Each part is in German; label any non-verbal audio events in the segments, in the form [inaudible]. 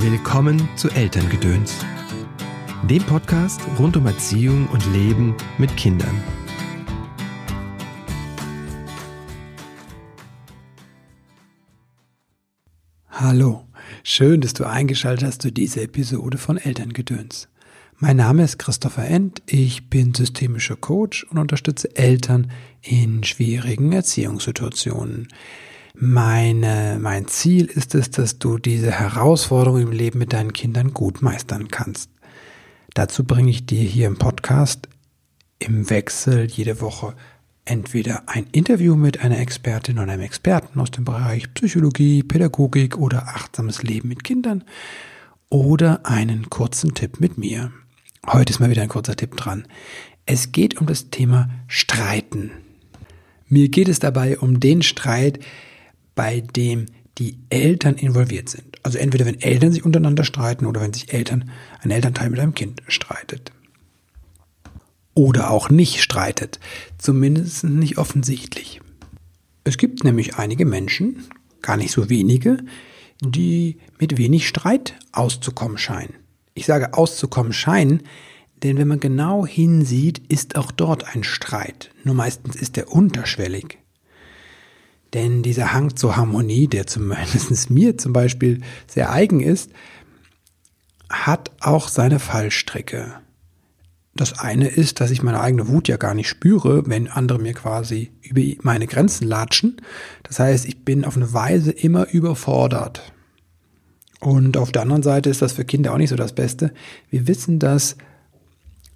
Willkommen zu Elterngedöns, dem Podcast rund um Erziehung und Leben mit Kindern. Hallo, schön, dass du eingeschaltet hast zu dieser Episode von Elterngedöns. Mein Name ist Christopher End, ich bin systemischer Coach und unterstütze Eltern in schwierigen Erziehungssituationen. Meine, mein Ziel ist es, dass du diese Herausforderung im Leben mit deinen Kindern gut meistern kannst. Dazu bringe ich dir hier im Podcast im Wechsel jede Woche entweder ein Interview mit einer Expertin oder einem Experten aus dem Bereich Psychologie, Pädagogik oder achtsames Leben mit Kindern oder einen kurzen Tipp mit mir. Heute ist mal wieder ein kurzer Tipp dran. Es geht um das Thema Streiten. Mir geht es dabei um den Streit, bei dem die Eltern involviert sind. Also entweder wenn Eltern sich untereinander streiten oder wenn sich Eltern, ein Elternteil mit einem Kind streitet. Oder auch nicht streitet. Zumindest nicht offensichtlich. Es gibt nämlich einige Menschen, gar nicht so wenige, die mit wenig Streit auszukommen scheinen. Ich sage auszukommen scheinen, denn wenn man genau hinsieht, ist auch dort ein Streit. Nur meistens ist er unterschwellig. Denn dieser Hang zur Harmonie, der zumindest [laughs] mir zum Beispiel sehr eigen ist, hat auch seine Fallstricke. Das eine ist, dass ich meine eigene Wut ja gar nicht spüre, wenn andere mir quasi über meine Grenzen latschen. Das heißt, ich bin auf eine Weise immer überfordert. Und auf der anderen Seite ist das für Kinder auch nicht so das Beste. Wir wissen, dass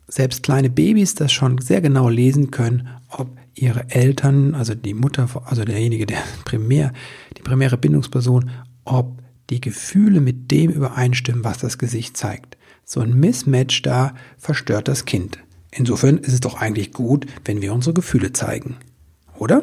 selbst kleine Babys das schon sehr genau lesen können, ob ihre Eltern, also die Mutter, also derjenige, der [laughs] primär, die primäre Bindungsperson, ob die Gefühle mit dem übereinstimmen, was das Gesicht zeigt. So ein Mismatch da verstört das Kind. Insofern ist es doch eigentlich gut, wenn wir unsere Gefühle zeigen. Oder?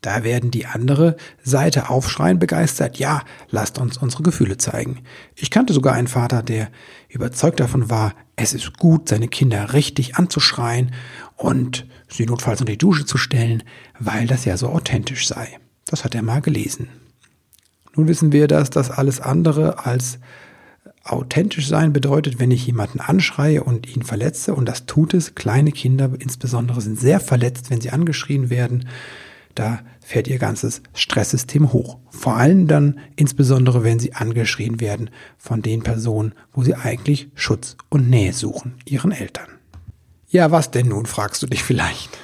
Da werden die andere Seite aufschreien begeistert, ja, lasst uns unsere Gefühle zeigen. Ich kannte sogar einen Vater, der überzeugt davon war, es ist gut, seine Kinder richtig anzuschreien und sie notfalls unter die Dusche zu stellen, weil das ja so authentisch sei. Das hat er mal gelesen. Nun wissen wir, dass das alles andere als authentisch sein bedeutet, wenn ich jemanden anschreie und ihn verletze, und das tut es. Kleine Kinder insbesondere sind sehr verletzt, wenn sie angeschrien werden da fährt ihr ganzes Stresssystem hoch. Vor allem dann insbesondere, wenn sie angeschrien werden von den Personen, wo sie eigentlich Schutz und Nähe suchen, ihren Eltern. Ja, was denn nun, fragst du dich vielleicht.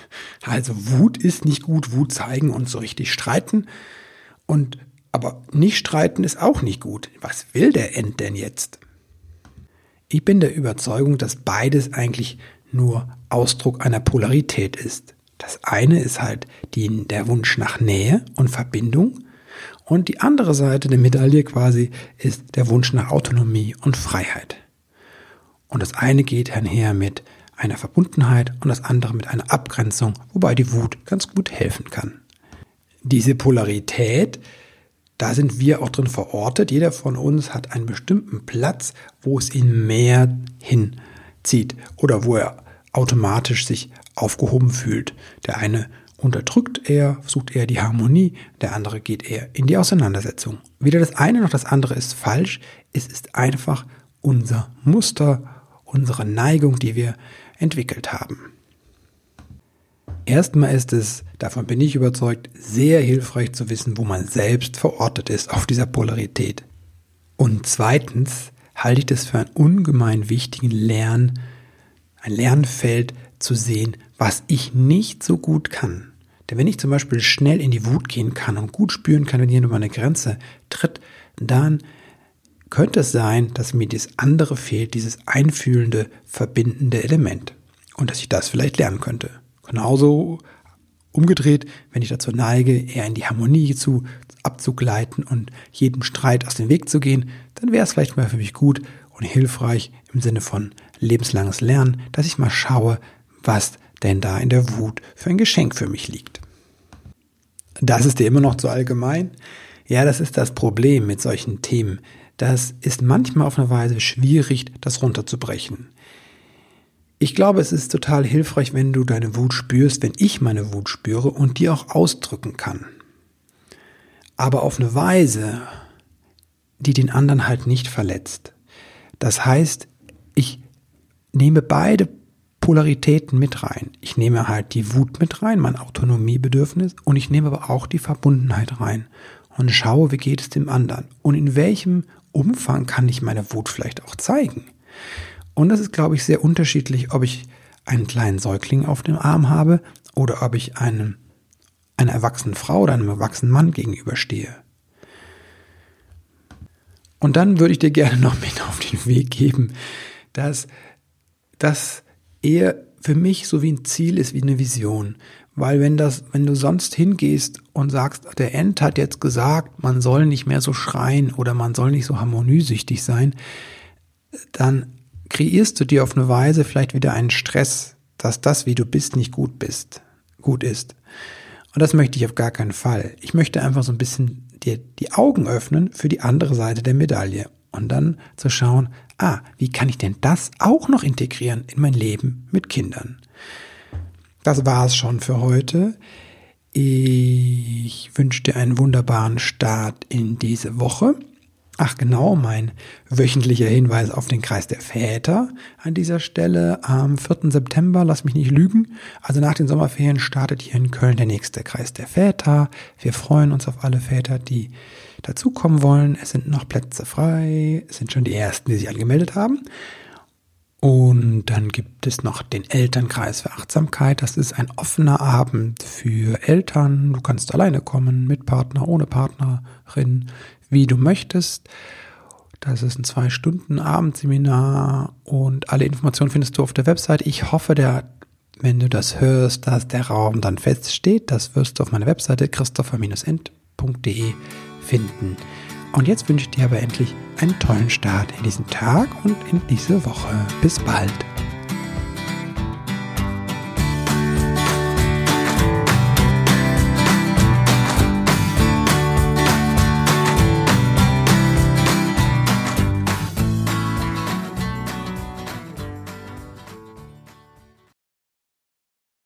Also Wut ist nicht gut, Wut zeigen und so richtig streiten. Und aber nicht streiten ist auch nicht gut. Was will der End denn jetzt? Ich bin der Überzeugung, dass beides eigentlich nur Ausdruck einer Polarität ist. Das eine ist halt die, der Wunsch nach Nähe und Verbindung und die andere Seite der Medaille quasi ist der Wunsch nach Autonomie und Freiheit. Und das eine geht einher mit einer Verbundenheit und das andere mit einer Abgrenzung, wobei die Wut ganz gut helfen kann. Diese Polarität, da sind wir auch drin verortet. Jeder von uns hat einen bestimmten Platz, wo es ihn mehr hinzieht oder wo er automatisch sich aufgehoben fühlt. Der eine unterdrückt eher, sucht eher die Harmonie, der andere geht eher in die Auseinandersetzung. Weder das eine noch das andere ist falsch, es ist einfach unser Muster, unsere Neigung, die wir entwickelt haben. Erstmal ist es, davon bin ich überzeugt, sehr hilfreich zu wissen, wo man selbst verortet ist auf dieser Polarität. Und zweitens halte ich das für einen ungemein wichtigen Lern, ein Lernfeld zu sehen, was ich nicht so gut kann. Denn wenn ich zum Beispiel schnell in die Wut gehen kann und gut spüren kann, wenn jemand über eine Grenze tritt, dann könnte es sein, dass mir das andere fehlt, dieses einfühlende, verbindende Element. Und dass ich das vielleicht lernen könnte. Genauso umgedreht, wenn ich dazu neige, eher in die Harmonie zu abzugleiten und jedem Streit aus dem Weg zu gehen, dann wäre es vielleicht mal für mich gut und hilfreich im Sinne von lebenslanges Lernen, dass ich mal schaue, was denn da in der Wut für ein Geschenk für mich liegt. Das ist dir immer noch zu allgemein? Ja, das ist das Problem mit solchen Themen. Das ist manchmal auf eine Weise schwierig, das runterzubrechen. Ich glaube, es ist total hilfreich, wenn du deine Wut spürst, wenn ich meine Wut spüre und die auch ausdrücken kann. Aber auf eine Weise, die den anderen halt nicht verletzt. Das heißt, ich nehme beide Polaritäten mit rein. Ich nehme halt die Wut mit rein, mein Autonomiebedürfnis, und ich nehme aber auch die Verbundenheit rein und schaue, wie geht es dem anderen und in welchem Umfang kann ich meine Wut vielleicht auch zeigen. Und das ist, glaube ich, sehr unterschiedlich, ob ich einen kleinen Säugling auf dem Arm habe oder ob ich einem, einer erwachsenen Frau oder einem erwachsenen Mann gegenüberstehe. Und dann würde ich dir gerne noch mit auf den Weg geben, dass das eher für mich so wie ein Ziel ist, wie eine Vision. Weil wenn das, wenn du sonst hingehst und sagst, der End hat jetzt gesagt, man soll nicht mehr so schreien oder man soll nicht so harmoniesüchtig sein, dann kreierst du dir auf eine Weise vielleicht wieder einen Stress, dass das, wie du bist, nicht gut bist, gut ist. Und das möchte ich auf gar keinen Fall. Ich möchte einfach so ein bisschen dir die Augen öffnen für die andere Seite der Medaille und dann zu schauen, ah, wie kann ich denn das auch noch integrieren in mein Leben mit Kindern? Das war es schon für heute. Ich wünsche dir einen wunderbaren Start in diese Woche. Ach genau, mein wöchentlicher Hinweis auf den Kreis der Väter an dieser Stelle. Am 4. September, lass mich nicht lügen, also nach den Sommerferien startet hier in Köln der nächste Kreis der Väter. Wir freuen uns auf alle Väter, die dazukommen wollen. Es sind noch Plätze frei. Es sind schon die ersten, die sich angemeldet haben. Und dann gibt es noch den Elternkreis für Achtsamkeit. Das ist ein offener Abend für Eltern. Du kannst alleine kommen, mit Partner, ohne Partnerin wie du möchtest. Das ist ein zwei Stunden Abendseminar und alle Informationen findest du auf der Website. Ich hoffe, der, wenn du das hörst, dass der Raum dann feststeht. Das wirst du auf meiner Webseite christopher-end.de finden. Und jetzt wünsche ich dir aber endlich einen tollen Start in diesen Tag und in diese Woche. Bis bald.